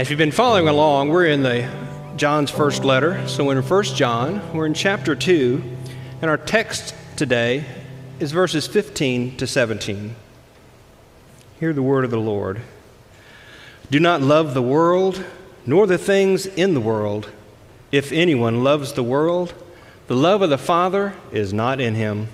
As you've been following along, we're in the John's first letter. So we're in 1 John, we're in chapter 2, and our text today is verses 15 to 17. Hear the word of the Lord. Do not love the world, nor the things in the world. If anyone loves the world, the love of the Father is not in him.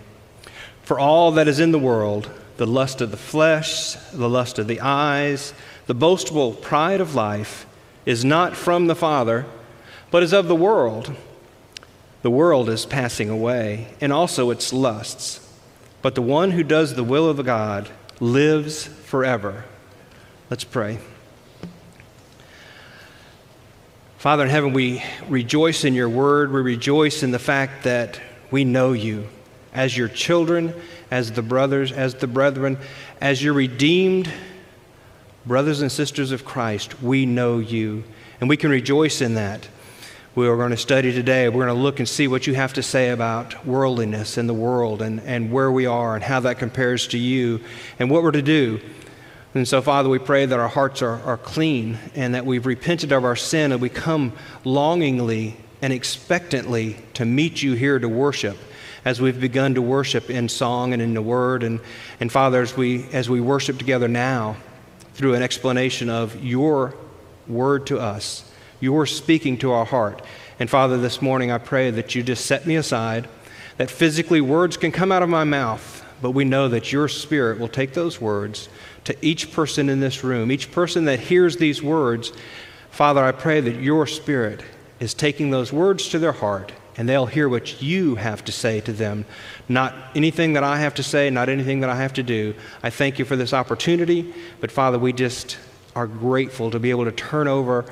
For all that is in the world, the lust of the flesh, the lust of the eyes, the boastful pride of life, is not from the Father, but is of the world. The world is passing away, and also its lusts. But the one who does the will of God lives forever. Let's pray. Father in heaven, we rejoice in your word. We rejoice in the fact that we know you as your children, as the brothers, as the brethren, as your redeemed brothers and sisters of Christ. We know you, and we can rejoice in that. We are going to study today. We're going to look and see what you have to say about worldliness in the world and, and where we are and how that compares to you and what we're to do. And so, Father, we pray that our hearts are, are clean and that we've repented of our sin and we come longingly and expectantly to meet you here to worship as we've begun to worship in song and in the word. And, and Father, as we, as we worship together now through an explanation of your word to us, you're speaking to our heart. And Father, this morning I pray that you just set me aside, that physically words can come out of my mouth, but we know that your spirit will take those words to each person in this room, each person that hears these words. Father, I pray that your spirit is taking those words to their heart and they'll hear what you have to say to them, not anything that I have to say, not anything that I have to do. I thank you for this opportunity, but Father, we just are grateful to be able to turn over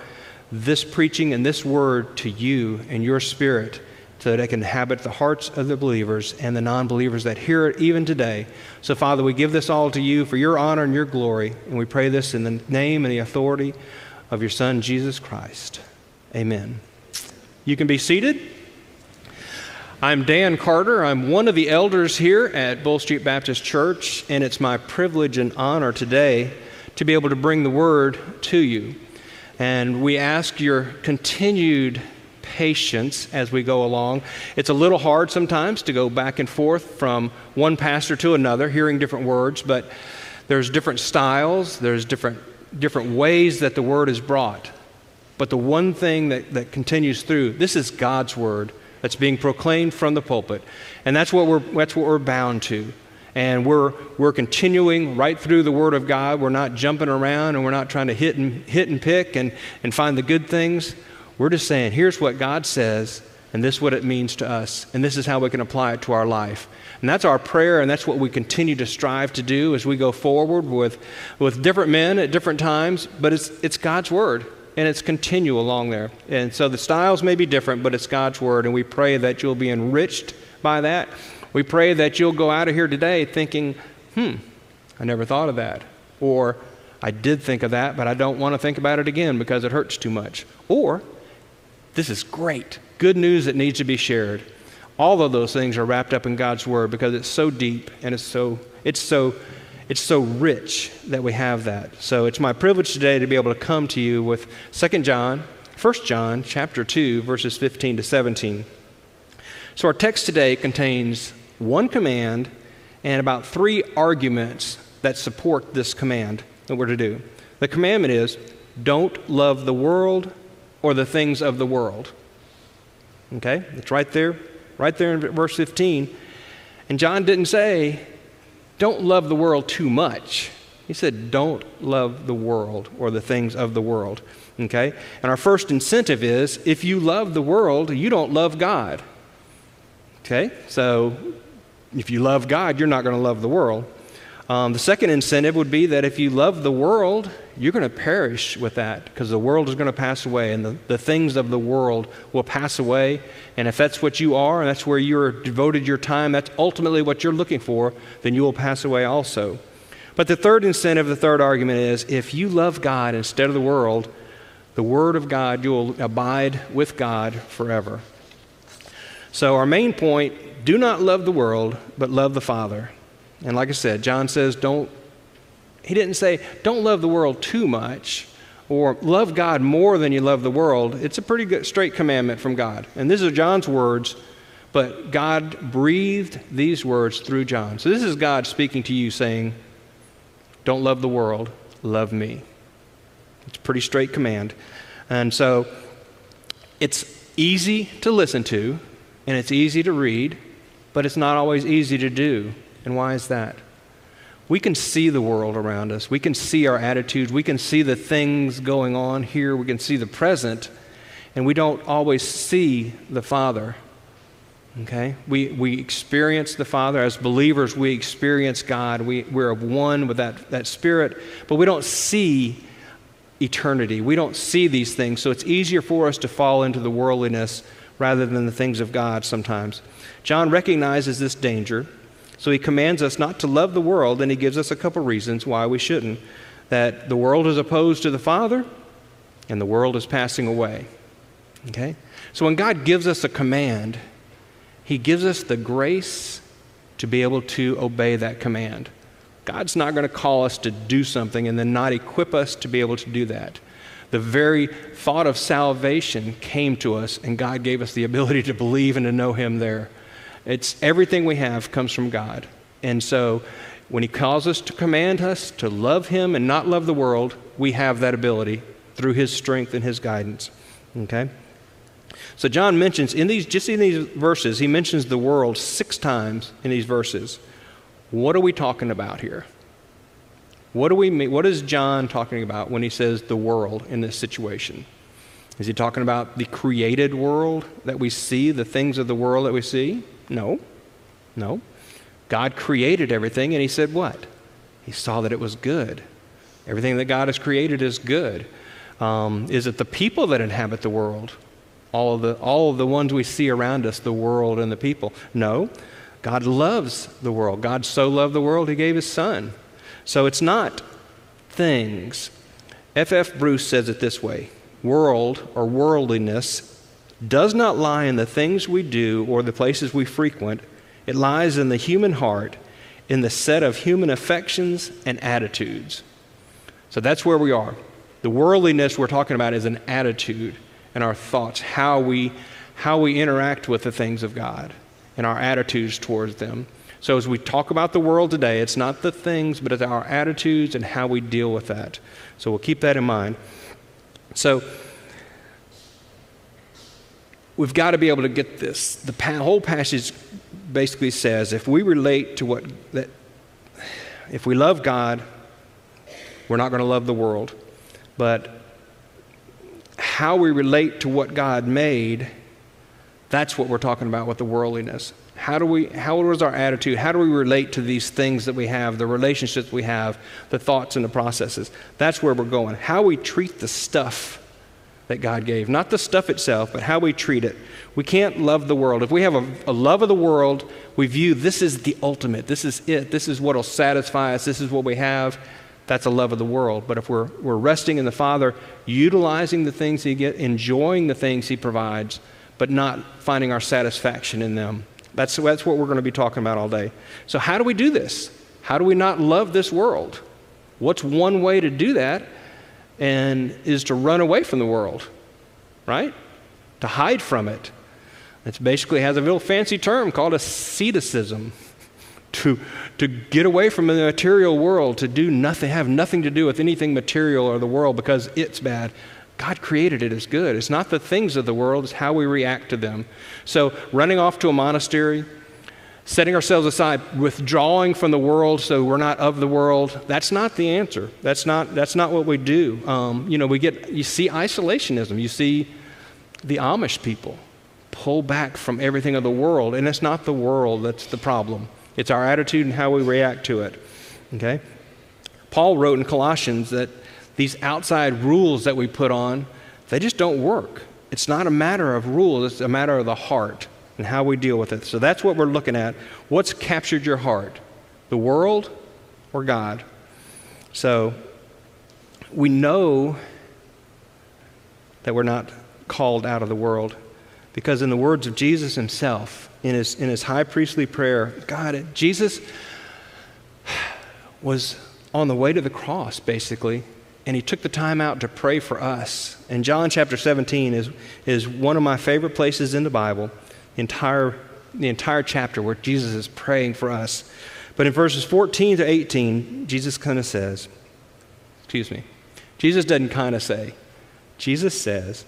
this preaching and this word to you and your spirit so that it can inhabit the hearts of the believers and the non believers that hear it even today. So, Father, we give this all to you for your honor and your glory, and we pray this in the name and the authority of your Son, Jesus Christ. Amen. You can be seated. I'm Dan Carter. I'm one of the elders here at Bull Street Baptist Church, and it's my privilege and honor today to be able to bring the word to you. And we ask your continued patience as we go along. It's a little hard sometimes to go back and forth from one pastor to another, hearing different words, but there's different styles, there's different, different ways that the word is brought. But the one thing that, that continues through this is God's word that's being proclaimed from the pulpit. And that's what we're, that's what we're bound to and we're, we're continuing right through the Word of God. We're not jumping around and we're not trying to hit and, hit and pick and, and find the good things. We're just saying, here's what God says, and this is what it means to us, and this is how we can apply it to our life. And that's our prayer, and that's what we continue to strive to do as we go forward with, with different men at different times, but it's, it's God's Word. And it's continue along there. And so the styles may be different, but it's God's Word. And we pray that you'll be enriched by that we pray that you'll go out of here today thinking, hmm, I never thought of that. Or, I did think of that, but I don't want to think about it again because it hurts too much. Or, this is great, good news that needs to be shared. All of those things are wrapped up in God's word because it's so deep and it's so it's so it's so rich that we have that. So it's my privilege today to be able to come to you with 2 John, 1 John chapter 2 verses 15 to 17. So our text today contains one command and about three arguments that support this command that we're to do. The commandment is don't love the world or the things of the world. Okay? It's right there, right there in verse 15. And John didn't say, don't love the world too much. He said, don't love the world or the things of the world. Okay? And our first incentive is if you love the world, you don't love God. Okay? So if you love God, you're not going to love the world. Um, the second incentive would be that if you love the world, you're going to perish with that because the world is going to pass away and the, the things of the world will pass away. And if that's what you are and that's where you're devoted your time, that's ultimately what you're looking for, then you will pass away also. But the third incentive, the third argument is if you love God instead of the world, the Word of God, you will abide with God forever. So, our main point do not love the world, but love the Father. And like I said, John says, don't, he didn't say, don't love the world too much or love God more than you love the world, it's a pretty good, straight commandment from God. And these are John's words, but God breathed these words through John. So this is God speaking to you saying, Don't love the world, love me. It's a pretty straight command. And so it's easy to listen to and it's easy to read, but it's not always easy to do. And why is that? We can see the world around us. We can see our attitudes. We can see the things going on here. We can see the present. And we don't always see the Father. Okay? We, we experience the Father. As believers, we experience God. We, we're of one with that, that Spirit, but we don't see eternity. We don't see these things. So it's easier for us to fall into the worldliness rather than the things of God sometimes. John recognizes this danger. So he commands us not to love the world, and he gives us a couple reasons why we shouldn't. That the world is opposed to the Father, and the world is passing away. Okay? So when God gives us a command, he gives us the grace to be able to obey that command. God's not going to call us to do something and then not equip us to be able to do that. The very thought of salvation came to us, and God gave us the ability to believe and to know Him there. It's everything we have comes from God. And so when He calls us to command us to love Him and not love the world, we have that ability through His strength and His guidance. Okay? So John mentions in these just in these verses, he mentions the world six times in these verses. What are we talking about here? What do we mean, what is John talking about when he says the world in this situation? Is he talking about the created world that we see, the things of the world that we see? No, no. God created everything, and He said what? He saw that it was good. Everything that God has created is good. Um, is it the people that inhabit the world? All of the, all of the ones we see around us, the world and the people? No. God loves the world. God so loved the world, He gave His Son. So it's not things. F.F. F. Bruce says it this way world or worldliness does not lie in the things we do or the places we frequent, it lies in the human heart, in the set of human affections and attitudes. So that's where we are. The worldliness we're talking about is an attitude and our thoughts, how we, how we interact with the things of God and our attitudes towards them. So as we talk about the world today, it's not the things, but it's our attitudes and how we deal with that. So we'll keep that in mind. So, we've got to be able to get this. The pa- whole passage basically says if we relate to what that if we love God, we're not going to love the world. But how we relate to what God made, that's what we're talking about with the worldliness. How do we how was our attitude? How do we relate to these things that we have, the relationships we have, the thoughts and the processes? That's where we're going. How we treat the stuff that God gave. Not the stuff itself, but how we treat it. We can't love the world. If we have a, a love of the world, we view this is the ultimate. This is it. This is what will satisfy us. This is what we have. That's a love of the world. But if we're, we're resting in the Father, utilizing the things He gets, enjoying the things He provides, but not finding our satisfaction in them, that's, that's what we're going to be talking about all day. So, how do we do this? How do we not love this world? What's one way to do that? And is to run away from the world, right? To hide from it. It basically has a real fancy term called asceticism. To, to get away from the material world, to do nothing, have nothing to do with anything material or the world because it's bad. God created it as good. It's not the things of the world, it's how we react to them. So, running off to a monastery, setting ourselves aside, withdrawing from the world so we're not of the world, that's not the answer. That's not, that's not what we do. Um, you know, we get, you see isolationism. You see the Amish people pull back from everything of the world, and it's not the world that's the problem. It's our attitude and how we react to it. Okay? Paul wrote in Colossians that these outside rules that we put on, they just don't work. It's not a matter of rules, it's a matter of the heart and how we deal with it. So that's what we're looking at. What's captured your heart? The world or God? So we know that we're not called out of the world because in the words of Jesus himself in his in his high priestly prayer God Jesus was on the way to the cross basically and he took the time out to pray for us. And John chapter 17 is, is one of my favorite places in the Bible, entire, the entire chapter where Jesus is praying for us. But in verses 14 to 18, Jesus kind of says, excuse me, Jesus doesn't kind of say, Jesus says,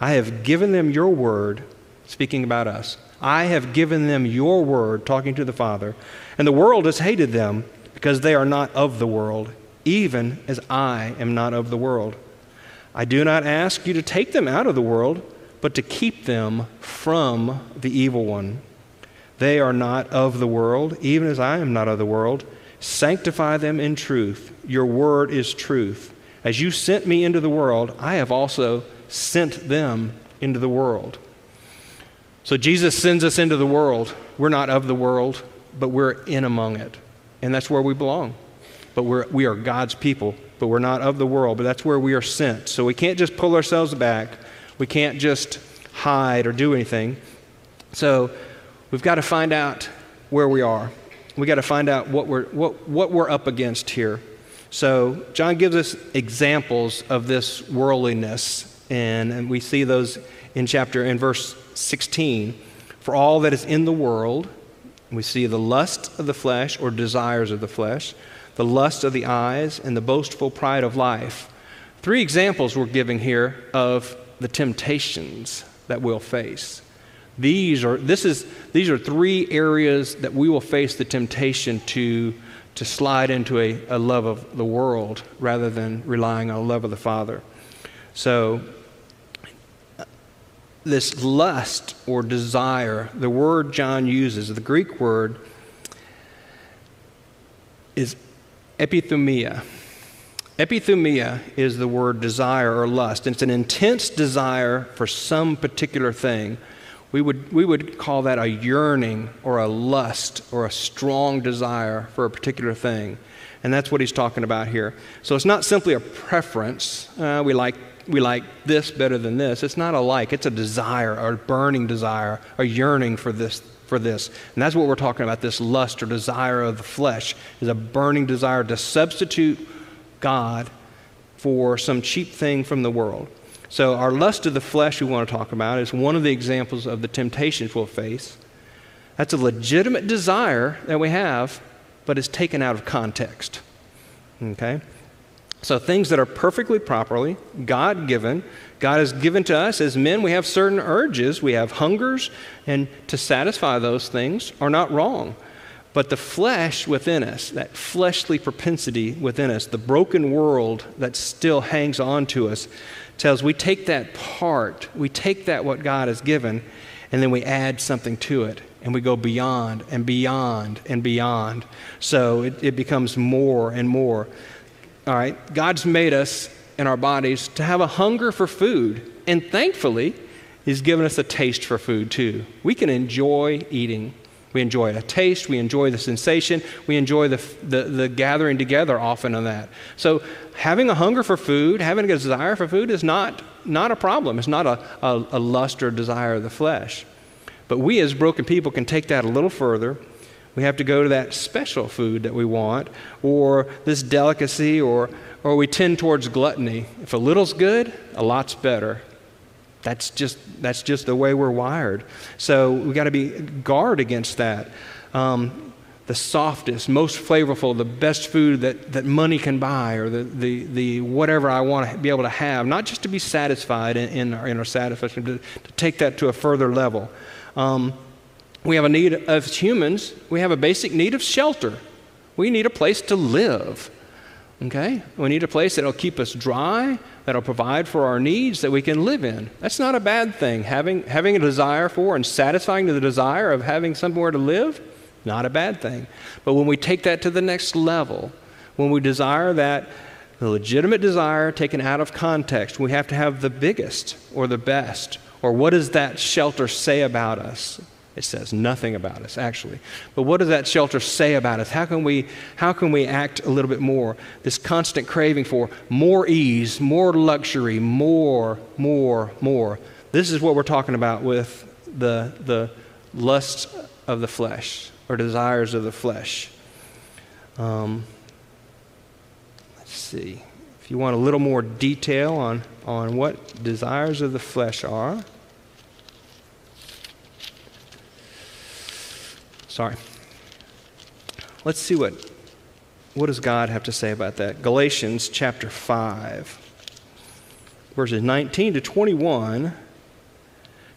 I have given them your word, speaking about us. I have given them your word, talking to the Father, and the world has hated them because they are not of the world, even as I am not of the world. I do not ask you to take them out of the world, but to keep them from the evil one. They are not of the world, even as I am not of the world. Sanctify them in truth. Your word is truth. As you sent me into the world, I have also sent them into the world. So Jesus sends us into the world. We're not of the world, but we're in among it. And that's where we belong. But we're, we are God's people, but we're not of the world, but that's where we are sent. So we can't just pull ourselves back. We can't just hide or do anything. So we've got to find out where we are. We've got to find out what we're, what, what we're up against here. So John gives us examples of this worldliness, and, and we see those in chapter, in verse 16. For all that is in the world, we see the lust of the flesh or desires of the flesh, the lust of the eyes, and the boastful pride of life. Three examples we're giving here of the temptations that we'll face. These are, this is, these are three areas that we will face the temptation to, to slide into a, a love of the world rather than relying on a love of the Father. So, this lust or desire, the word John uses, the Greek word, is epithumia. Epithumia is the word desire or lust. and It's an intense desire for some particular thing. We would, we would call that a yearning or a lust or a strong desire for a particular thing. And that's what he's talking about here. So it's not simply a preference. Uh, we, like, we like this better than this. It's not a like, it's a desire, a burning desire, a yearning for this. For this. And that's what we're talking about this lust or desire of the flesh is a burning desire to substitute God for some cheap thing from the world. So, our lust of the flesh we want to talk about is one of the examples of the temptations we'll face. That's a legitimate desire that we have, but it's taken out of context. Okay? So, things that are perfectly properly God given, God has given to us as men, we have certain urges, we have hungers, and to satisfy those things are not wrong. But the flesh within us, that fleshly propensity within us, the broken world that still hangs on to us, tells we take that part, we take that what God has given, and then we add something to it. And we go beyond and beyond and beyond. So it, it becomes more and more. All right, God's made us in our bodies to have a hunger for food. And thankfully, He's given us a taste for food too. We can enjoy eating. We enjoy a taste, we enjoy the sensation, we enjoy the, the, the, gathering together often of that. So, having a hunger for food, having a desire for food is not, not a problem. It's not a, a, a lust or desire of the flesh. But we as broken people can take that a little further. We have to go to that special food that we want, or this delicacy, or, or we tend towards gluttony. If a little's good, a lot's better. That's just, that's just the way we're wired. So we got to be guard against that. Um, the softest, most flavorful, the best food that, that money can buy, or the, the, the whatever I want to be able to have, not just to be satisfied in, in our, in our satisfaction, to, to take that to a further level. Um, we have a need of humans, we have a basic need of shelter. We need a place to live. Okay? We need a place that'll keep us dry, that'll provide for our needs that we can live in. That's not a bad thing. Having, having a desire for and satisfying the desire of having somewhere to live, not a bad thing. But when we take that to the next level, when we desire that, the legitimate desire taken out of context, we have to have the biggest or the best. Or what does that shelter say about us? It says nothing about us, actually. But what does that shelter say about us? How can we, how can we act a little bit more? This constant craving for more ease, more luxury, more, more, more. This is what we're talking about with the, the lusts of the flesh or desires of the flesh. Um, let's see. if you want a little more detail on, on what desires of the flesh are, sorry. Let's see what what does God have to say about that? Galatians chapter 5 verses 19 to 21.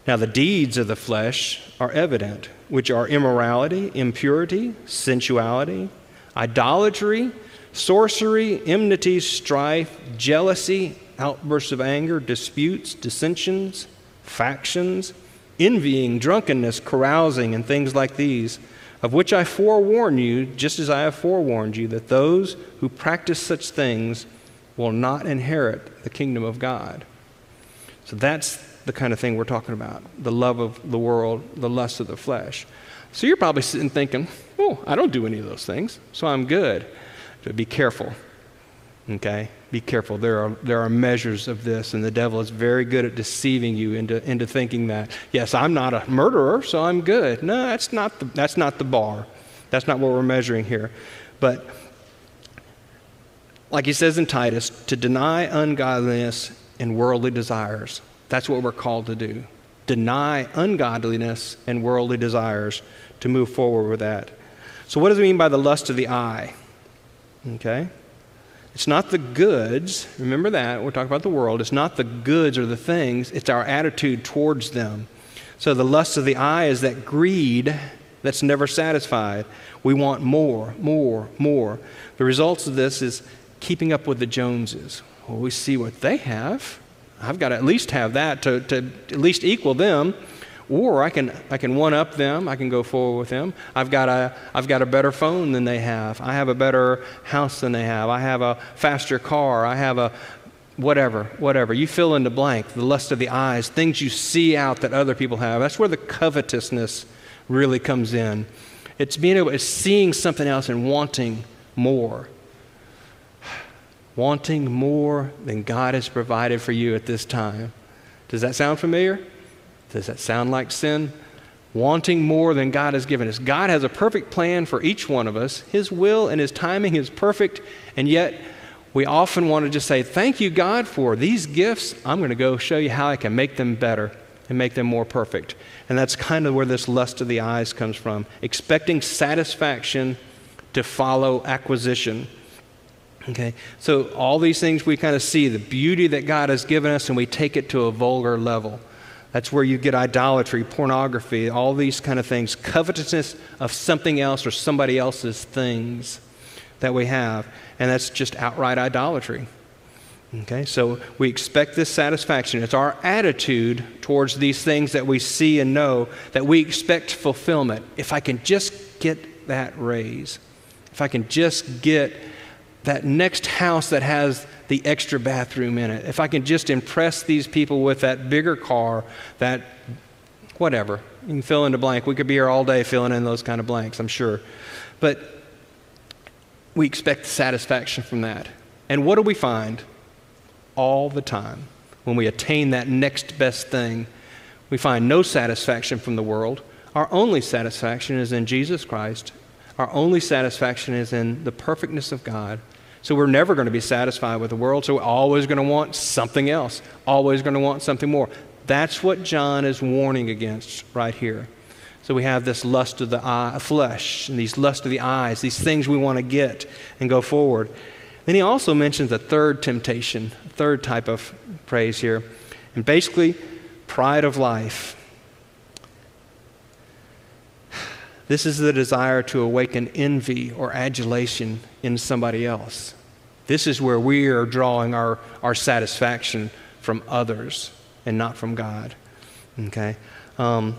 Now, the deeds of the flesh are evident, which are immorality, impurity, sensuality, idolatry, sorcery, enmity, strife, jealousy, outbursts of anger, disputes, dissensions, factions, envying, drunkenness, carousing, and things like these, of which I forewarn you, just as I have forewarned you, that those who practice such things will not inherit the kingdom of God. So that's the kind of thing we're talking about the love of the world, the lust of the flesh. So you're probably sitting thinking, oh, I don't do any of those things, so I'm good. But be careful. Okay? Be careful. There are, there are measures of this, and the devil is very good at deceiving you into, into thinking that, yes, I'm not a murderer, so I'm good. No, that's not the, that's not the bar. That's not what we're measuring here. But like he says in Titus, to deny ungodliness and worldly desires. That's what we're called to do. Deny ungodliness and worldly desires to move forward with that. So, what does it mean by the lust of the eye? Okay? It's not the goods. Remember that. We're talking about the world. It's not the goods or the things, it's our attitude towards them. So, the lust of the eye is that greed that's never satisfied. We want more, more, more. The results of this is keeping up with the Joneses. Well, we see what they have. I've got to at least have that to, to at least equal them. Or I can, I can one up them. I can go forward with them. I've got, a, I've got a better phone than they have. I have a better house than they have. I have a faster car. I have a whatever, whatever. You fill in the blank, the lust of the eyes, things you see out that other people have. That's where the covetousness really comes in. It's being able, it's seeing something else and wanting more wanting more than God has provided for you at this time. Does that sound familiar? Does that sound like sin? Wanting more than God has given us. God has a perfect plan for each one of us. His will and His timing is perfect, and yet we often want to just say, Thank you, God, for these gifts. I'm going to go show you how I can make them better and make them more perfect. And that's kind of where this lust of the eyes comes from expecting satisfaction to follow acquisition. Okay, so all these things we kind of see the beauty that God has given us, and we take it to a vulgar level. That's where you get idolatry, pornography, all these kind of things, covetousness of something else or somebody else's things that we have. And that's just outright idolatry. Okay, so we expect this satisfaction. It's our attitude towards these things that we see and know that we expect fulfillment. If I can just get that raise, if I can just get that next house that has the extra bathroom in it, if I can just impress these people with that bigger car, that whatever, you can fill in the blank. We could be here all day filling in those kind of blanks, I'm sure. But we expect satisfaction from that. And what do we find all the time when we attain that next best thing? We find no satisfaction from the world. Our only satisfaction is in Jesus Christ. Our only satisfaction is in the perfectness of God so we're never going to be satisfied with the world, so we're always going to want something else, always going to want something more. That's what John is warning against right here. So we have this lust of the eye, flesh, and these lust of the eyes, these things we want to get and go forward. Then he also mentions a third temptation, a third type of praise here, and basically pride of life. This is the desire to awaken envy or adulation in somebody else. This is where we are drawing our, our satisfaction from others and not from God. Okay? Um,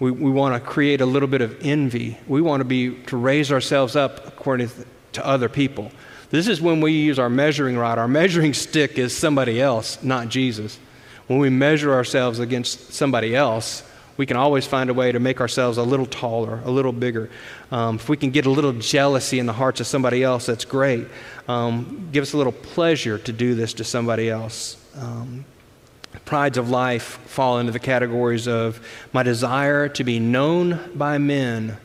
we, we want to create a little bit of envy. We want to be to raise ourselves up according to other people. This is when we use our measuring rod. Our measuring stick is somebody else, not Jesus. When we measure ourselves against somebody else, we can always find a way to make ourselves a little taller, a little bigger. Um, if we can get a little jealousy in the hearts of somebody else, that's great. Um, give us a little pleasure to do this to somebody else. Um, prides of life fall into the categories of my desire to be known by men.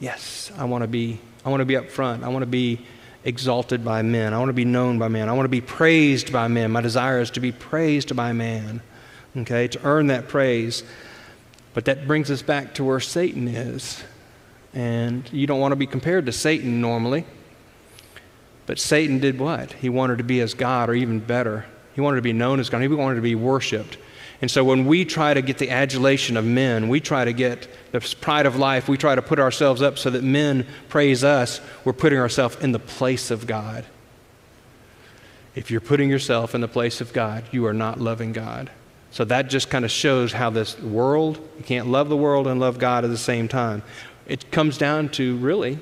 Yes, I want to be. I want to be up front. I want to be exalted by men. I want to be known by men. I want to be praised by men. My desire is to be praised by man, okay, to earn that praise. But that brings us back to where Satan is. And you don't want to be compared to Satan normally. But Satan did what? He wanted to be as God, or even better. He wanted to be known as God. He wanted to be worshiped. And so when we try to get the adulation of men, we try to get the pride of life, we try to put ourselves up so that men praise us, we're putting ourselves in the place of God. If you're putting yourself in the place of God, you are not loving God. So that just kind of shows how this world, you can't love the world and love God at the same time. It comes down to really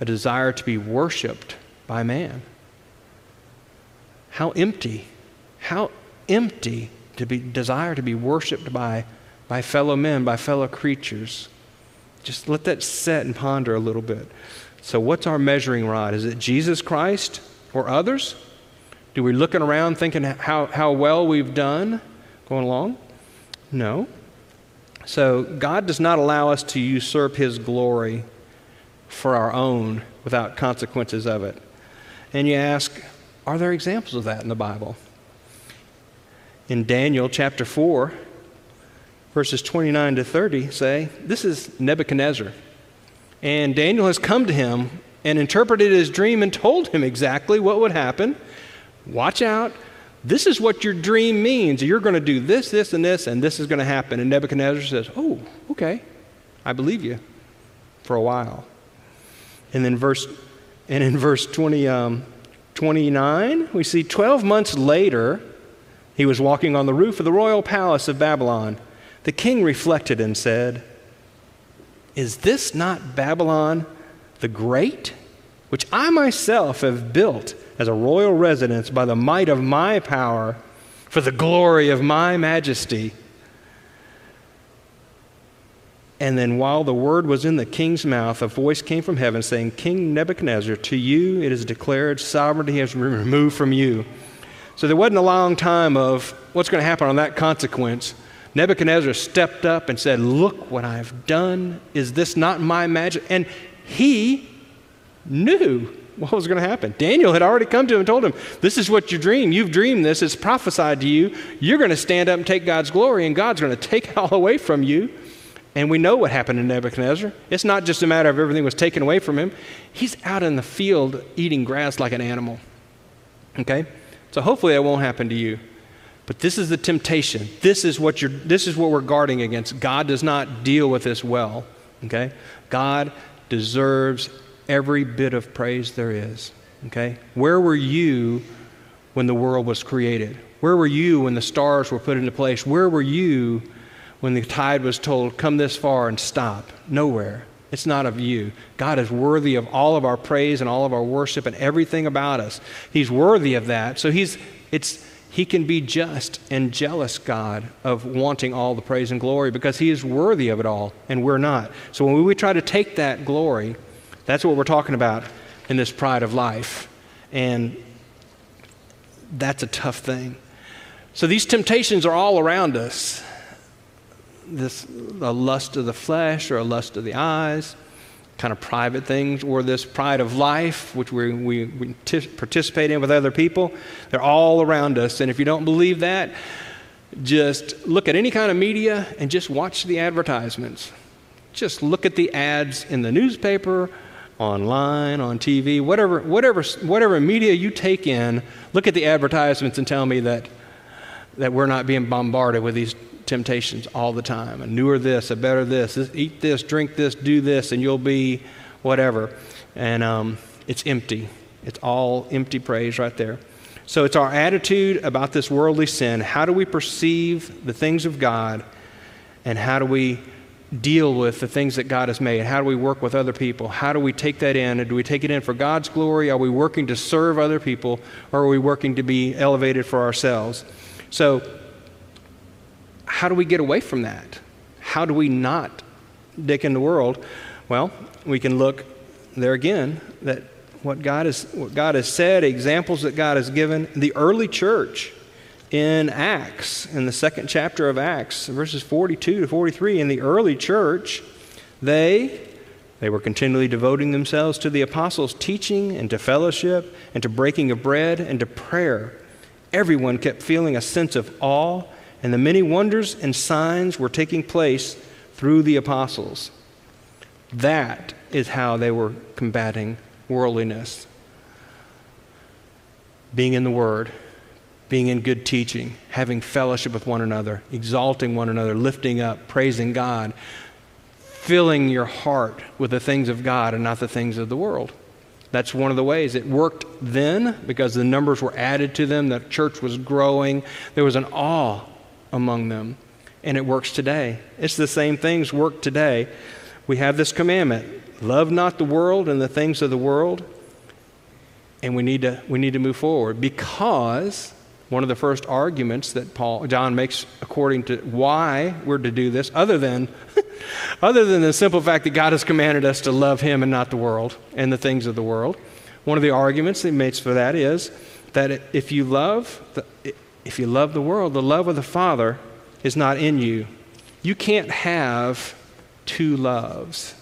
a desire to be worshiped by man. How empty, how empty to be desire to be worshiped by, by fellow men, by fellow creatures. Just let that set and ponder a little bit. So, what's our measuring rod? Is it Jesus Christ or others? Do we looking around thinking how, how well we've done going along? No. So, God does not allow us to usurp His glory for our own without consequences of it. And you ask, are there examples of that in the Bible? in Daniel chapter 4, verses 29 to 30 say, This is Nebuchadnezzar. And Daniel has come to him and interpreted his dream and told him exactly what would happen. Watch out. This is what your dream means. You're going to do this, this, and this, and this is going to happen. And Nebuchadnezzar says, Oh, okay. I believe you for a while. And then verse and in verse 20, um, 29, we see 12 months later, he was walking on the roof of the royal palace of Babylon. The king reflected and said, Is this not Babylon the Great, which I myself have built as a royal residence by the might of my power, for the glory of my majesty? And then, while the word was in the king's mouth, a voice came from heaven saying, King Nebuchadnezzar, to you it is declared, sovereignty has been removed from you so there wasn't a long time of what's going to happen on that consequence. Nebuchadnezzar stepped up and said, Look what I've done. Is this not my magic? And he knew what was going to happen. Daniel had already come to him and told him, This is what you dream. You've dreamed this. It's prophesied to you. You're going to stand up and take God's glory, and God's going to take it all away from you. And we know what happened to Nebuchadnezzar. It's not just a matter of everything was taken away from him, he's out in the field eating grass like an animal. Okay? So hopefully that won't happen to you. But this is the temptation. This is what you're this is what we're guarding against. God does not deal with this well. Okay? God deserves every bit of praise there is. Okay? Where were you when the world was created? Where were you when the stars were put into place? Where were you when the tide was told, come this far and stop? Nowhere. It's not of you. God is worthy of all of our praise and all of our worship and everything about us. He's worthy of that. So he's it's he can be just and jealous God of wanting all the praise and glory because he is worthy of it all and we're not. So when we try to take that glory, that's what we're talking about in this pride of life. And that's a tough thing. So these temptations are all around us this a lust of the flesh or a lust of the eyes, kind of private things, or this pride of life, which we, we, we t- participate in with other people. They're all around us. And if you don't believe that, just look at any kind of media and just watch the advertisements. Just look at the ads in the newspaper, online, on TV, whatever, whatever, whatever media you take in, look at the advertisements and tell me that, that we're not being bombarded with these temptations all the time. A newer this, a better this, this eat this, drink this, do this, and you'll be whatever. And um, it's empty. It's all empty praise right there. So it's our attitude about this worldly sin. How do we perceive the things of God? And how do we deal with the things that God has made? How do we work with other people? How do we take that in? And do we take it in for God's glory? Are we working to serve other people? Or are we working to be elevated for ourselves? So how do we get away from that? How do we not dick in the world? Well, we can look there again that what God has what God has said, examples that God has given the early church in Acts, in the second chapter of Acts, verses 42 to 43, in the early church, they They were continually devoting themselves to the apostles' teaching and to fellowship and to breaking of bread and to prayer. Everyone kept feeling a sense of awe, and the many wonders and signs were taking place through the apostles. That is how they were combating worldliness. Being in the Word, being in good teaching, having fellowship with one another, exalting one another, lifting up, praising God, filling your heart with the things of God and not the things of the world. That's one of the ways. It worked then because the numbers were added to them, the church was growing, there was an awe among them, and it works today. It's the same things work today. We have this commandment love not the world and the things of the world, and we need to, we need to move forward because one of the first arguments that Paul John makes according to why we're to do this, other than other than the simple fact that God has commanded us to love him and not the world and the things of the world. One of the arguments he makes for that is that if you love the, if you love the world, the love of the Father is not in you. You can't have two loves.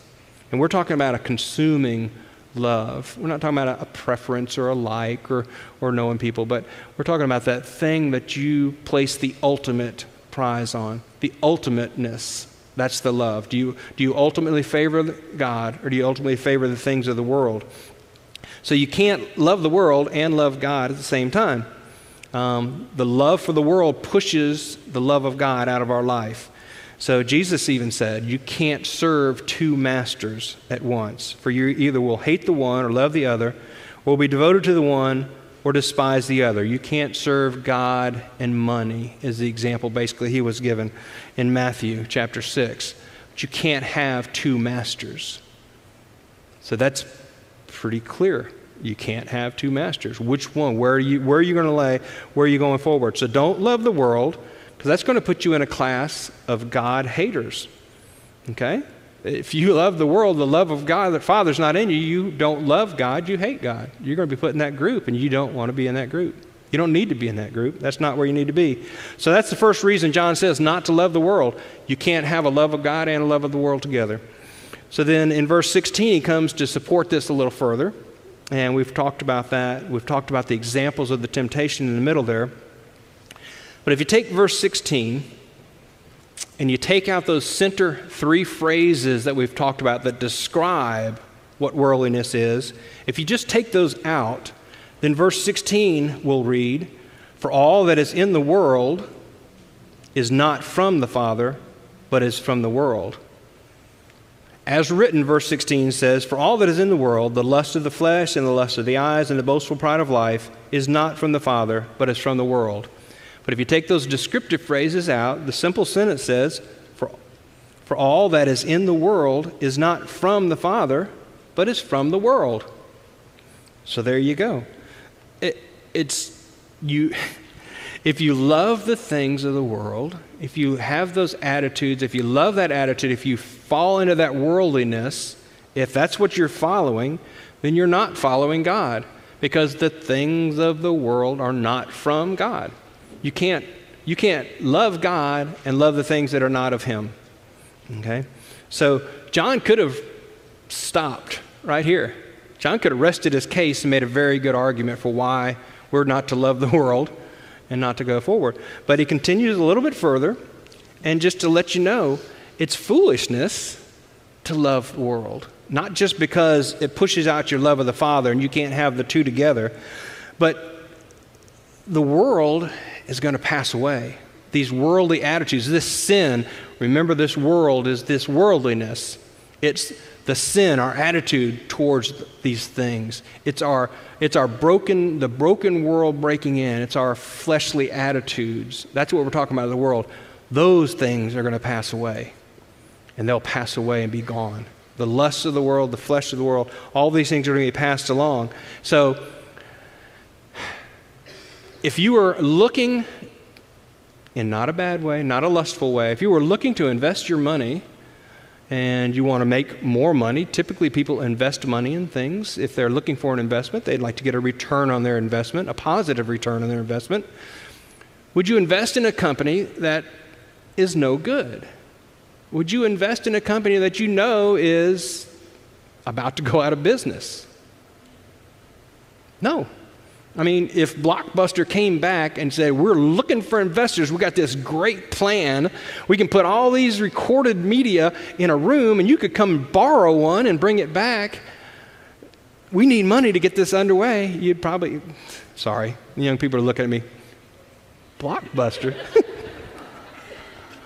And we're talking about a consuming love. We're not talking about a, a, preference or a like or, or knowing people, but we're talking about that thing that you place the ultimate prize on, the ultimateness. That's the love. Do you, do you ultimately favor God or do you ultimately favor the things of the world? So you can't love the world and love God at the same time. Um, the love for the world pushes the love of God out of our life. So Jesus even said, You can't serve two masters at once, for you either will hate the one or love the other, or will be devoted to the one or despise the other. You can't serve God and money, is the example basically he was given in Matthew chapter 6. But you can't have two masters. So that's pretty clear. You can't have two masters. Which one? Where are you, where are you going to lay? Where are you going forward? So don't love the world because that's going to put you in a class of God haters. Okay? If you love the world, the love of God, the Father's not in you, you don't love God, you hate God. You're going to be put in that group, and you don't want to be in that group. You don't need to be in that group. That's not where you need to be. So that's the first reason John says not to love the world. You can't have a love of God and a love of the world together. So then in verse 16, he comes to support this a little further. And we've talked about that. We've talked about the examples of the temptation in the middle there. But if you take verse 16 and you take out those center three phrases that we've talked about that describe what worldliness is, if you just take those out, then verse 16 will read, For all that is in the world is not from the Father, but is from the world. As written, verse 16 says, For all that is in the world, the lust of the flesh and the lust of the eyes and the boastful pride of life, is not from the Father, but is from the world. But if you take those descriptive phrases out, the simple sentence says, for, for all that is in the world is not from the Father, but is from the world. So there you go. It, it's you. If you love the things of the world, if you have those attitudes, if you love that attitude, if you fall into that worldliness, if that's what you're following, then you're not following God because the things of the world are not from God. You can't, you can't love God and love the things that are not of Him. Okay? So John could have stopped right here. John could have rested his case and made a very good argument for why we're not to love the world and not to go forward. But he continues a little bit further, and just to let you know, it's foolishness to love the world. Not just because it pushes out your love of the Father and you can't have the two together, but the world is going to pass away. These worldly attitudes, this sin, remember this world is this worldliness. It's the sin, our attitude towards these things. It's our, it's our broken, the broken world breaking in. It's our fleshly attitudes. That's what we're talking about in the world. Those things are going to pass away. And they'll pass away and be gone. The lusts of the world, the flesh of the world, all these things are going to be passed along. So if you were looking in not a bad way, not a lustful way, if you were looking to invest your money and you want to make more money, typically people invest money in things. If they're looking for an investment, they'd like to get a return on their investment, a positive return on their investment. Would you invest in a company that is no good? Would you invest in a company that you know is about to go out of business. No. I mean, if Blockbuster came back and said, We're looking for investors, we got this great plan, we can put all these recorded media in a room and you could come borrow one and bring it back. We need money to get this underway. You'd probably, sorry, the young people are looking at me. Blockbuster?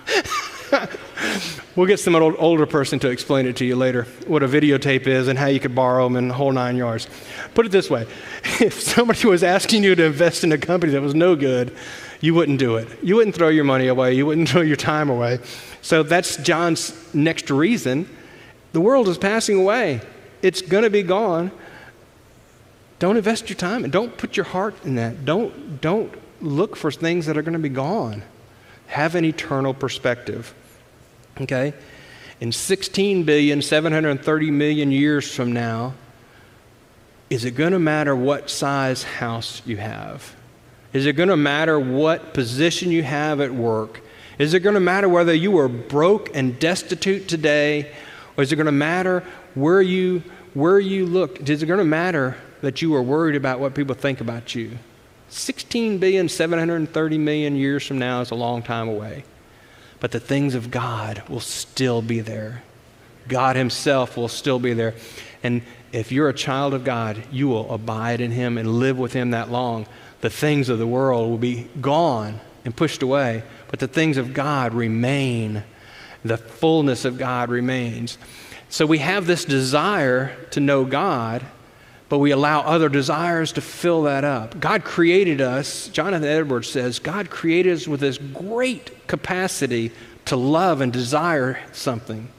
we'll get some old, older person to explain it to you later what a videotape is and how you could borrow them and the whole nine yards. Put it this way if somebody was asking you to invest in a company that was no good, you wouldn't do it. You wouldn't throw your money away, you wouldn't throw your time away. So that's John's next reason. The world is passing away, it's going to be gone. Don't invest your time and don't put your heart in that. Don't, don't look for things that are going to be gone. Have an eternal perspective. Okay? In 16 billion, 730 million years from now, is it going to matter what size house you have? Is it going to matter what position you have at work? Is it going to matter whether you are broke and destitute today? Or is it going to matter where you, where you look? Is it going to matter that you are worried about what people think about you? 16 billion, 730 million years from now is a long time away. But the things of God will still be there. God Himself will still be there. And if you're a child of God, you will abide in Him and live with Him that long. The things of the world will be gone and pushed away, but the things of God remain. The fullness of God remains. So we have this desire to know God, but we allow other desires to fill that up. God created us, Jonathan Edwards says, God created us with this great capacity to love and desire something.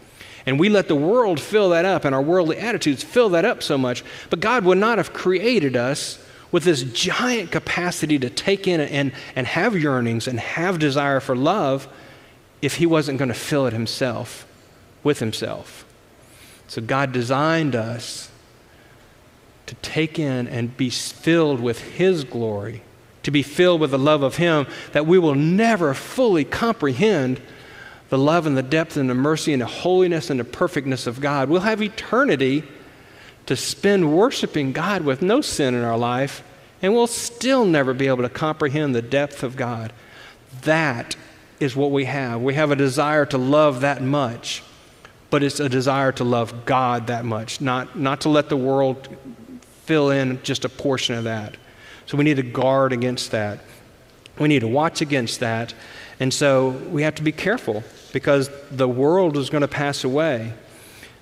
And we let the world fill that up and our worldly attitudes fill that up so much. But God would not have created us with this giant capacity to take in and, and have yearnings and have desire for love if He wasn't going to fill it Himself with Himself. So God designed us to take in and be filled with His glory, to be filled with the love of Him that we will never fully comprehend the love and the depth and the mercy and the holiness and the perfectness of God. We'll have eternity to spend worshiping God with no sin in our life, and we'll still never be able to comprehend the depth of God. That is what we have. We have a desire to love that much, but it's a desire to love God that much, not, not to let the world fill in just a portion of that. So we need to guard against that. We need to watch against that. And so we have to be careful because the world is going to pass away.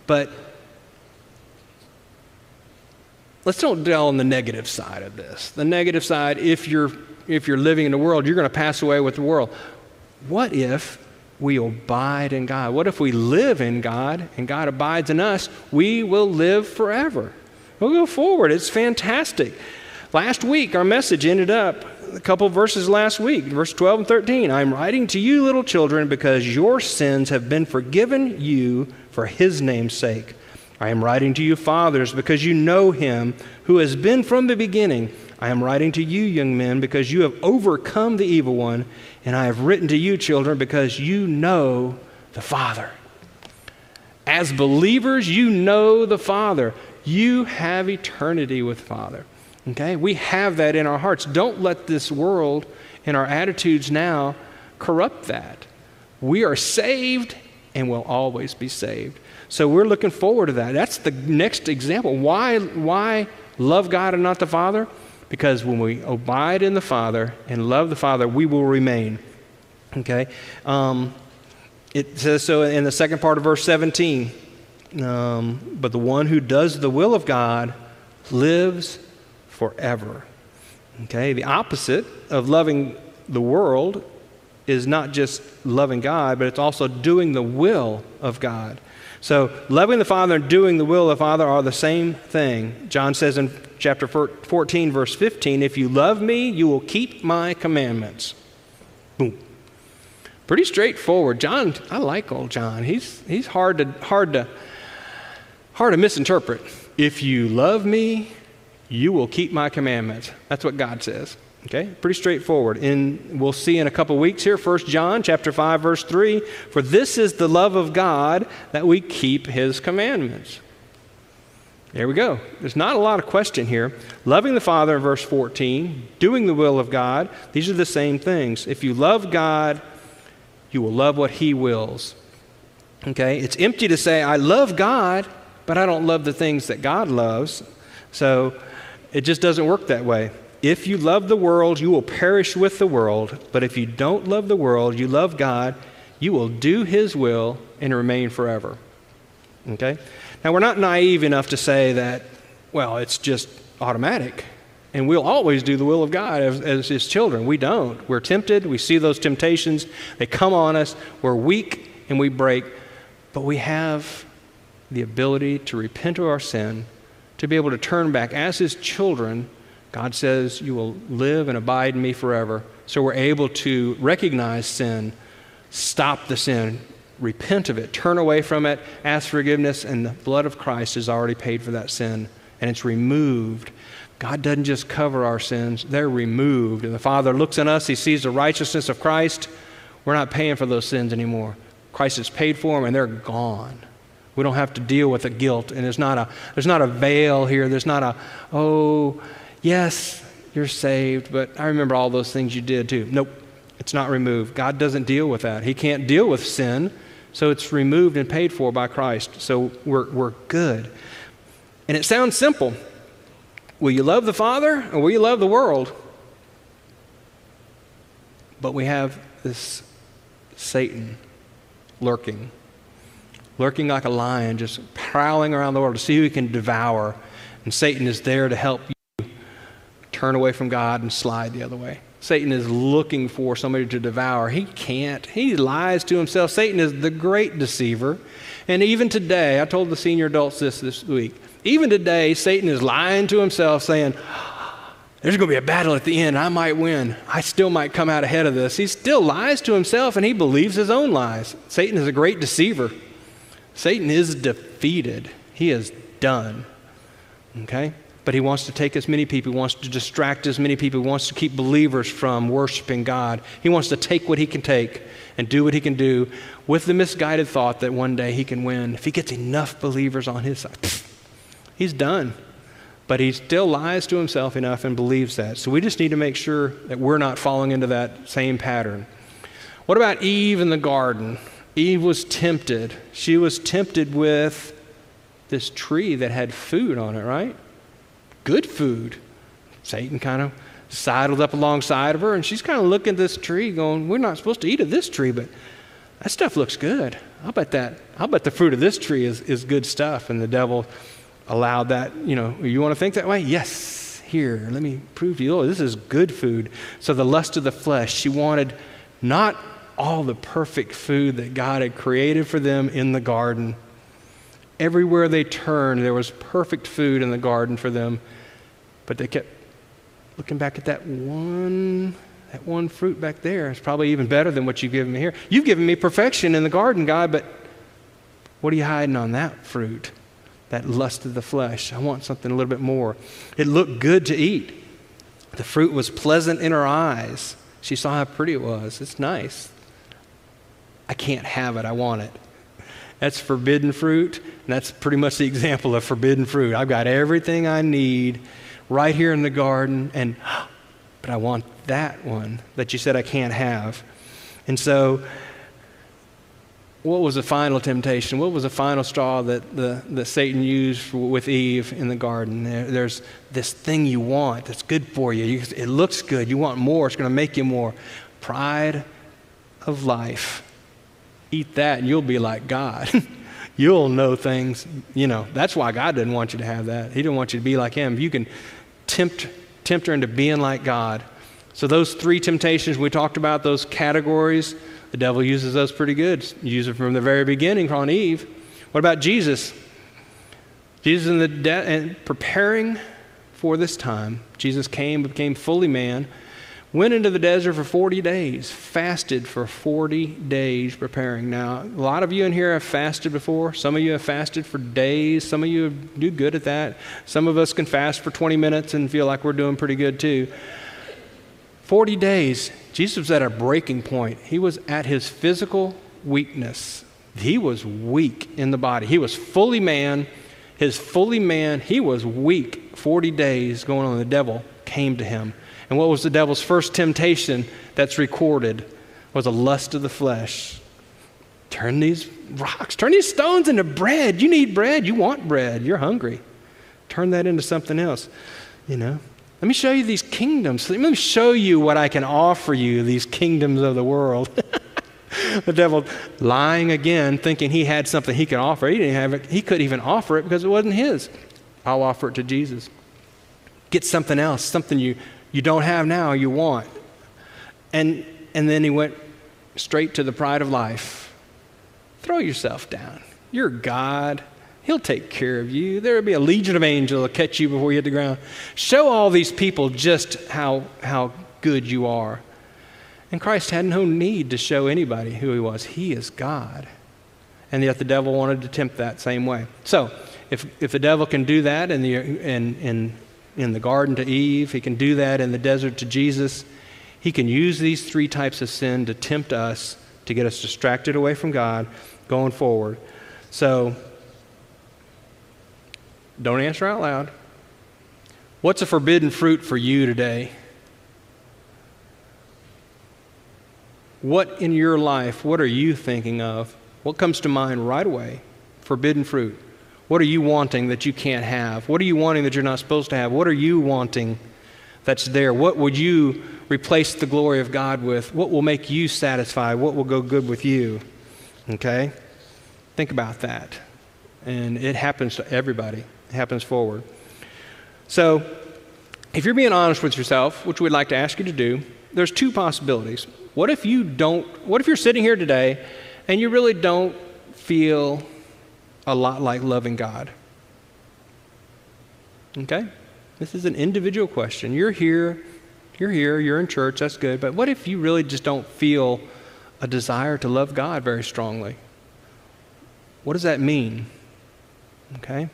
But let's don't dwell on the negative side of this. The negative side, if you're, if you're living in the world, you're going to pass away with the world. What if we abide in God? What if we live in God and God abides in us? We will live forever. We'll go forward. It's fantastic. Last week, our message ended up a couple verses last week, verse 12 and 13. I'm writing to you, little children, because your sins have been forgiven you for his name's sake. I am writing to you, fathers, because you know him who has been from the beginning. I am writing to you, young men, because you have overcome the evil one. And I have written to you, children, because you know the Father. As believers, you know the Father. You have eternity with Father. Okay? We have that in our hearts. Don't let this world and our attitudes now corrupt that. We are saved and will always be saved. So we're looking forward to that. That's the next example. Why, why love God and not the Father? Because when we abide in the Father and love the Father, we will remain. Okay? Um, it says so in the second part of verse 17. Um, but the one who does the will of God lives forever. Okay, the opposite of loving the world is not just loving God, but it's also doing the will of God. So, loving the Father and doing the will of the Father are the same thing. John says in chapter 14, verse 15, If you love me, you will keep my commandments. Boom. Pretty straightforward. John, I like old John. He's, he's hard, to, hard, to, hard to misinterpret. If you love me, you will keep my commandments. That's what God says. Okay? Pretty straightforward. And we'll see in a couple weeks here, 1 John chapter 5, verse 3. For this is the love of God that we keep his commandments. There we go. There's not a lot of question here. Loving the Father, in verse 14, doing the will of God, these are the same things. If you love God, you will love what He wills. Okay? It's empty to say, I love God, but I don't love the things that God loves. So it just doesn't work that way. If you love the world, you will perish with the world. But if you don't love the world, you love God, you will do His will and remain forever. Okay? Now, we're not naive enough to say that, well, it's just automatic. And we'll always do the will of God as, as His children. We don't. We're tempted. We see those temptations. They come on us. We're weak and we break. But we have the ability to repent of our sin, to be able to turn back as His children God says, You will live and abide in me forever. So we're able to recognize sin, stop the sin, repent of it, turn away from it, ask forgiveness, and the blood of Christ has already paid for that sin, and it's removed. God doesn't just cover our sins, they're removed. And the Father looks at us, He sees the righteousness of Christ. We're not paying for those sins anymore. Christ has paid for them, and they're gone. We don't have to deal with the guilt, and there's not a, there's not a veil here. There's not a, oh, yes, you're saved, but I remember all those things you did too. Nope, it's not removed. God doesn't deal with that. He can't deal with sin, so it's removed and paid for by Christ. So we're, we're good. And it sounds simple. Will you love the Father or will you love the world? But we have this Satan lurking, lurking like a lion, just prowling around the world to see who he can devour. And Satan is there to help you turn away from God and slide the other way. Satan is looking for somebody to devour. He can't. He lies to himself. Satan is the great deceiver. And even today, I told the senior adults this this week. Even today, Satan is lying to himself, saying, There's going to be a battle at the end. I might win. I still might come out ahead of this. He still lies to himself and he believes his own lies. Satan is a great deceiver. Satan is defeated, he is done. Okay? but he wants to take as many people, he wants to distract as many people, he wants to keep believers from worshiping God. He wants to take what he can take and do what he can do with the misguided thought that one day he can win. If he gets enough believers on his side, he's done. But he still lies to himself enough and believes that. So we just need to make sure that we're not falling into that same pattern. What about Eve in the garden? Eve was tempted. She was tempted with this tree that had food on it, right? good food. Satan kind of sidled up alongside of her, and she's kind of looking at this tree, going, We're not supposed to eat of this tree, but that stuff looks good. I'll bet that, I'll bet the fruit of this tree is, is good stuff. And the devil allowed that, you know, you want to think that way? Yes, here, let me prove to you, oh, this is good food. So the lust of the flesh, she wanted not all the perfect food that God had created for them in the garden. Everywhere they turned, there was perfect food in the garden for them. But they kept looking back at that one that one fruit back there. It's probably even better than what you've given me here. You've given me perfection in the garden, God, but what are you hiding on that fruit? That lust of the flesh. I want something a little bit more. It looked good to eat. The fruit was pleasant in her eyes. She saw how pretty it was. It's nice. I can't have it. I want it. That's forbidden fruit. And that's pretty much the example of forbidden fruit. I've got everything I need right here in the garden, and but I want that one that you said I can't have. And so, what was the final temptation? What was the final straw that, the, that Satan used with Eve in the garden? There, there's this thing you want that's good for you. you. It looks good. You want more. It's going to make you more. Pride of life. Eat that, and you'll be like God. you'll know things. You know, that's why God didn't want you to have that. He didn't want you to be like Him. You can tempt, tempt her into being like God. So, those three temptations we talked about, those categories, the devil uses those pretty good. He uses from the very beginning on Eve. What about Jesus? Jesus in the de- and preparing for this time, Jesus came, became fully man went into the desert for 40 days, fasted for 40 days preparing. Now, a lot of you in here have fasted before. Some of you have fasted for days. Some of you do good at that. Some of us can fast for 20 minutes and feel like we're doing pretty good too. 40 days, Jesus was at a breaking point. He was at his physical weakness. He was weak in the body. He was fully man, his fully man, he was weak, 40 days going on, the devil came to him. And what was the devil's first temptation that's recorded? Was a lust of the flesh. Turn these rocks, turn these stones into bread. You need bread. You want bread. You're hungry. Turn that into something else. You know? Let me show you these kingdoms. Let me show you what I can offer you, these kingdoms of the world. the devil lying again, thinking he had something he could offer. He didn't have it. He couldn't even offer it because it wasn't his. I'll offer it to Jesus. Get something else, something you, you don't have now, you want. And, and then he went straight to the pride of life. Throw yourself down. You're God. He'll take care of you. There will be a legion of angels that catch you before you hit the ground. Show all these people just how, how good you are. And Christ had no need to show anybody who he was. He is God. And yet the devil wanted to tempt that same way. So, if, if the devil can do that in the, in, in, in the garden to Eve, he can do that in the desert to Jesus, he can use these three types of sin to tempt us to get us distracted away from God going forward. So, don't answer out loud. What's a forbidden fruit for you today? What in your life, what are you thinking of? What comes to mind right away? Forbidden fruit. What are you wanting that you can't have? What are you wanting that you're not supposed to have? What are you wanting that's there? What would you replace the glory of God with? What will make you satisfied? What will go good with you? Okay? Think about that. And it happens to everybody it happens forward. So, if you're being honest with yourself, which we'd like to ask you to do, there's two possibilities. What if you don't, what if you're sitting here today and you really don't feel a lot like loving God? Okay? This is an individual question. You're here, you're here, you're in church, that's good, but what if you really just don't feel a desire to love God very strongly? What does that mean? Okay?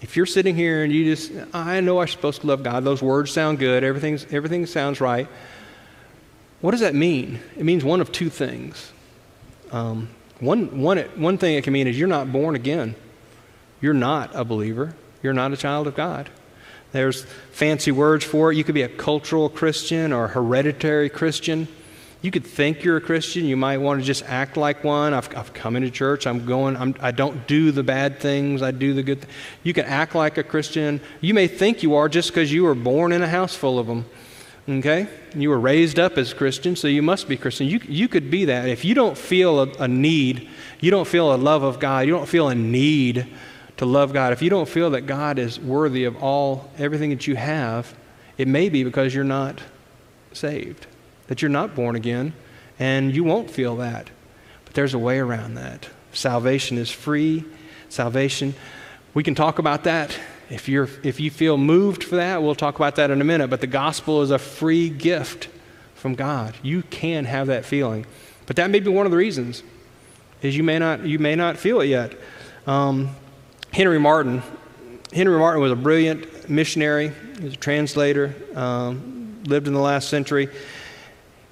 If you're sitting here and you just, I know I'm supposed to love God, those words sound good, everything's, everything sounds right. What does that mean? It means one of two things. Um, one, one, one thing it can mean is you're not born again. You're not a believer. You're not a child of God. There's fancy words for it. You could be a cultural Christian or a hereditary Christian. You could think you're a Christian. You might want to just act like one. I've, I've come into church. I'm going. I'm, I do not do the bad things. I do the good. Th- you can act like a Christian. You may think you are just because you were born in a house full of them. Okay? You were raised up as Christian, so you must be Christian. You, you could be that. If you don't feel a, a need, you don't feel a love of God, you don't feel a need to love God, if you don't feel that God is worthy of all, everything that you have, it may be because you're not saved that you're not born again, and you won't feel that. But there's a way around that. Salvation is free. Salvation, we can talk about that. If, you're, if you feel moved for that, we'll talk about that in a minute. But the gospel is a free gift from God. You can have that feeling. But that may be one of the reasons, is you may not, you may not feel it yet. Um, Henry Martyn. Henry Martyn was a brilliant missionary. He was a translator, um, lived in the last century.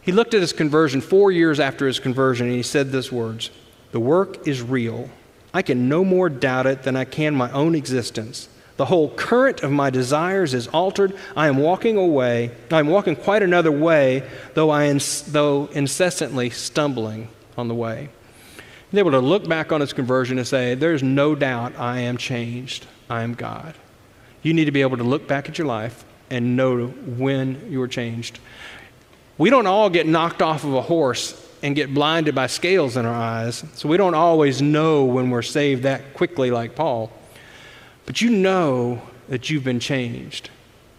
He looked at his conversion four years after his conversion and he said these words The work is real. I can no more doubt it than I can my own existence. The whole current of my desires is altered. I am walking away. I am walking quite another way, though I ins- though incessantly stumbling on the way. Able to look back on his conversion and say, There's no doubt I am changed. I am God. You need to be able to look back at your life and know when you were changed. We don't all get knocked off of a horse and get blinded by scales in our eyes, so we don't always know when we're saved that quickly, like Paul. But you know that you've been changed,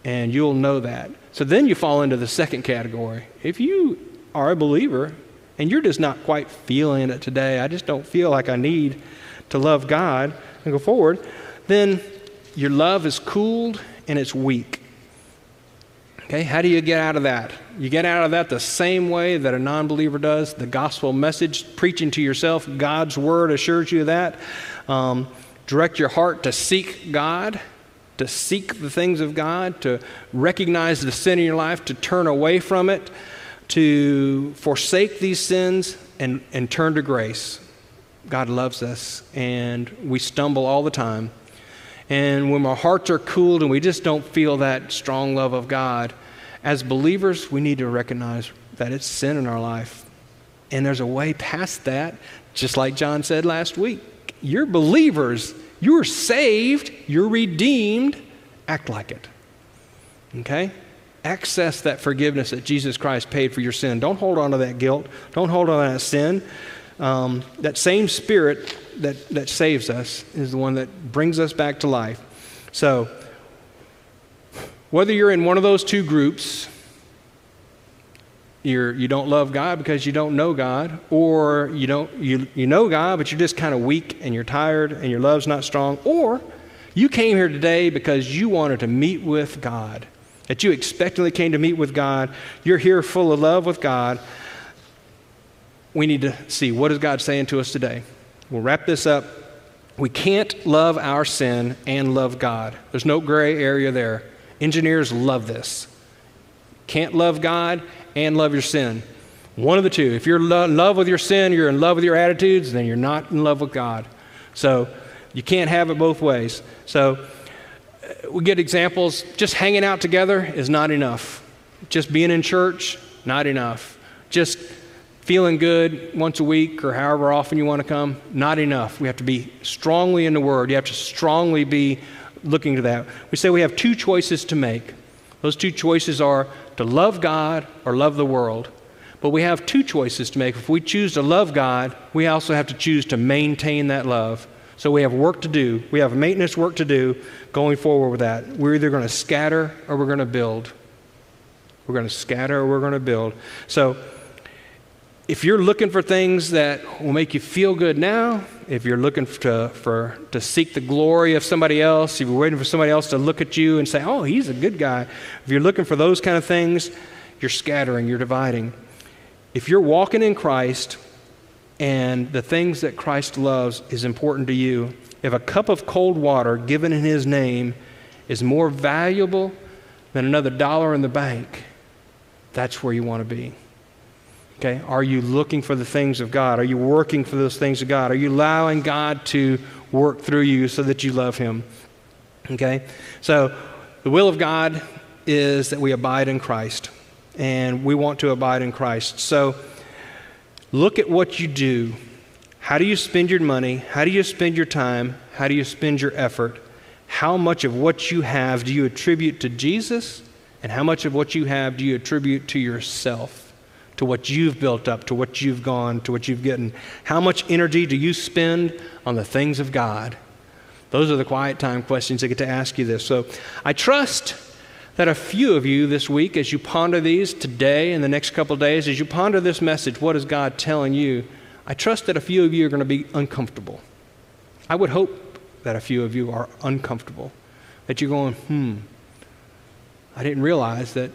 and you'll know that. So then you fall into the second category. If you are a believer and you're just not quite feeling it today, I just don't feel like I need to love God and go forward, then your love is cooled and it's weak. Okay, how do you get out of that? You get out of that the same way that a non believer does. The gospel message, preaching to yourself, God's word assures you of that. Um, direct your heart to seek God, to seek the things of God, to recognize the sin in your life, to turn away from it, to forsake these sins and, and turn to grace. God loves us, and we stumble all the time. and when our hearts are cooled and we just don't feel that strong love of God, as believers, we need to recognize that it's sin in our life. And there's a way past that, just like John said last week. You're believers, you're saved, you're redeemed, act like it. Okay? Access that forgiveness that Jesus Christ paid for your sin. Don't hold on to that guilt, don't hold on to that sin. Um, that same spirit that, that saves us is the one that brings us back to life. So, whether you're in one of those two groups, you're, you don't love God because you don't know God, or you, don't, you, you know God, but you're just kind of weak and you're tired and your love's not strong, or you came here today because you wanted to meet with God, that you expectantly came to meet with God, you're here full of love with God. We need to see what is God saying to us today. We'll wrap this up. We can't love our sin and love God. There's no gray area there. Engineers love this. Can't love God and love your sin. One of the two. If you're in love with your sin, you're in love with your attitudes, then you're not in love with God. So you can't have it both ways. So uh, we get examples. Just hanging out together is not enough. Just being in church, not enough. Just feeling good once a week or however often you want to come, not enough. We have to be strongly in the Word. You have to strongly be looking to that. We say we have two choices to make. Those two choices are to love God or love the world. But we have two choices to make. If we choose to love God, we also have to choose to maintain that love. So we have work to do. We have maintenance work to do going forward with that. We're either going to scatter or we're going to build. We're going to scatter or we're going to build. So if you're looking for things that will make you feel good now, if you're looking to, for, to seek the glory of somebody else, if you're waiting for somebody else to look at you and say, oh, he's a good guy, if you're looking for those kind of things, you're scattering, you're dividing. If you're walking in Christ and the things that Christ loves is important to you, if a cup of cold water given in his name is more valuable than another dollar in the bank, that's where you want to be. Okay? Are you looking for the things of God? Are you working for those things of God? Are you allowing God to work through you so that you love Him? Okay? So, the will of God is that we abide in Christ, and we want to abide in Christ. So, look at what you do. How do you spend your money? How do you spend your time? How do you spend your effort? How much of what you have do you attribute to Jesus? And how much of what you have do you attribute to yourself? To what you've built up, to what you've gone, to what you've gotten? How much energy do you spend on the things of God? Those are the quiet time questions I get to ask you this. So I trust that a few of you this week, as you ponder these today and the next couple days, as you ponder this message, what is God telling you? I trust that a few of you are going to be uncomfortable. I would hope that a few of you are uncomfortable, that you're going, hmm, I didn't realize that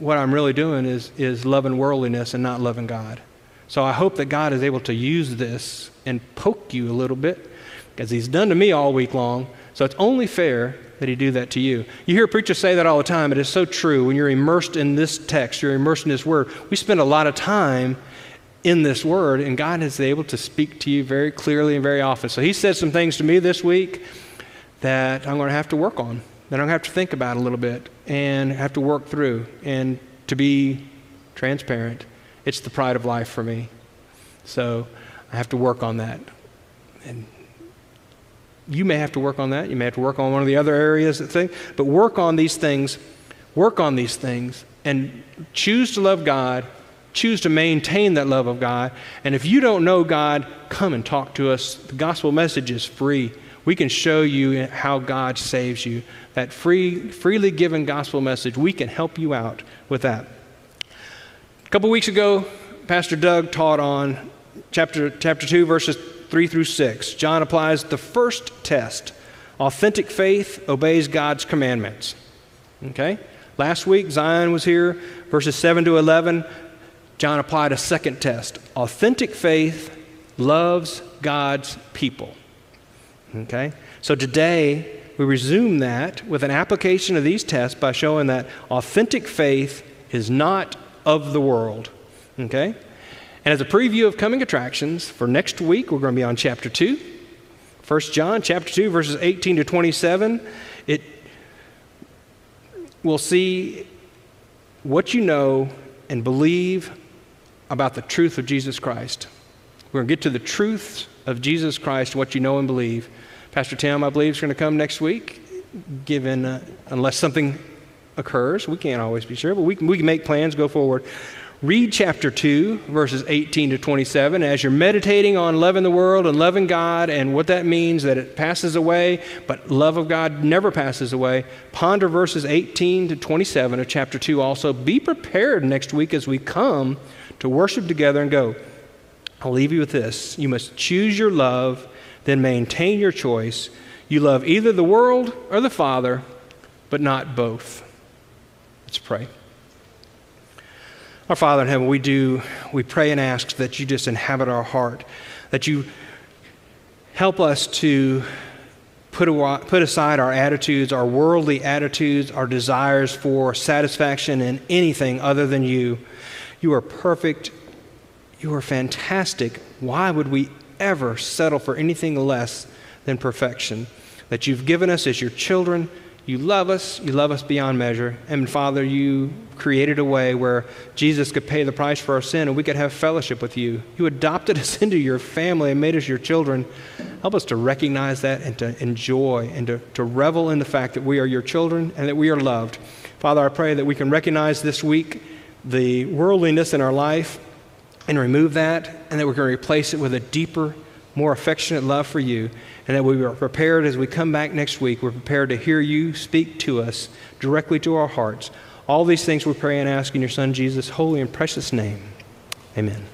what I'm really doing is, is loving worldliness and not loving God. So I hope that God is able to use this and poke you a little bit, because He's done to me all week long. So it's only fair that He do that to you. You hear preachers say that all the time. It is so true. When you're immersed in this text, you're immersed in this Word. We spend a lot of time in this Word, and God is able to speak to you very clearly and very often. So He said some things to me this week that I'm going to have to work on that to have to think about a little bit and have to work through. And to be transparent, it's the pride of life for me. So I have to work on that. And you may have to work on that. You may have to work on one of the other areas that thing, but work on these things. Work on these things and choose to love God. Choose to maintain that love of God. And if you don't know God, come and talk to us. The gospel message is free. We can show you how God saves you. That free, freely given gospel message, we can help you out with that. A couple weeks ago, Pastor Doug taught on chapter, chapter 2, verses 3 through 6. John applies the first test authentic faith obeys God's commandments. Okay? Last week, Zion was here, verses 7 to 11. John applied a second test. Authentic faith loves God's people. Okay? So today, we resume that with an application of these tests by showing that authentic faith is not of the world. Okay? And as a preview of coming attractions, for next week, we're going to be on chapter 2. 1 John chapter 2 verses 18 to 27, it will see what you know and believe about the truth of Jesus Christ. We're going to get to the truths of Jesus Christ, what you know and believe. Pastor Tim, I believe, is going to come next week, given, uh, unless something occurs. We can't always be sure, but we can, we can make plans, go forward. Read chapter 2, verses 18 to 27. As you're meditating on loving the world and loving God and what that means, that it passes away, but love of God never passes away, ponder verses 18 to 27 of chapter 2 also. Be prepared next week as we come to worship together and go. I'll leave you with this. You must choose your love, then maintain your choice. You love either the world or the Father, but not both. Let's pray. Our Father in heaven, we do, we pray and ask that you just inhabit our heart, that you help us to put, put aside our attitudes, our worldly attitudes, our desires for satisfaction in anything other than you. You are perfect. You are fantastic. Why would we ever settle for anything less than perfection? That you've given us as your children you love us, you love us beyond measure. And Father, you created a way where Jesus could pay the price for our sin and we could have fellowship with you. You adopted us into your family and made us your children. Help us to recognize that and to enjoy and to, to revel in the fact that we are your children and that we are loved. Father, I pray that we can recognize this week the worldliness in our life and remove that, and that we're going to replace it with a deeper, more affectionate love for you and that we are prepared as we come back next week. We're prepared to hear you speak to us directly to our hearts. All these things we pray and ask in your Son Jesus' holy and precious name. Amen.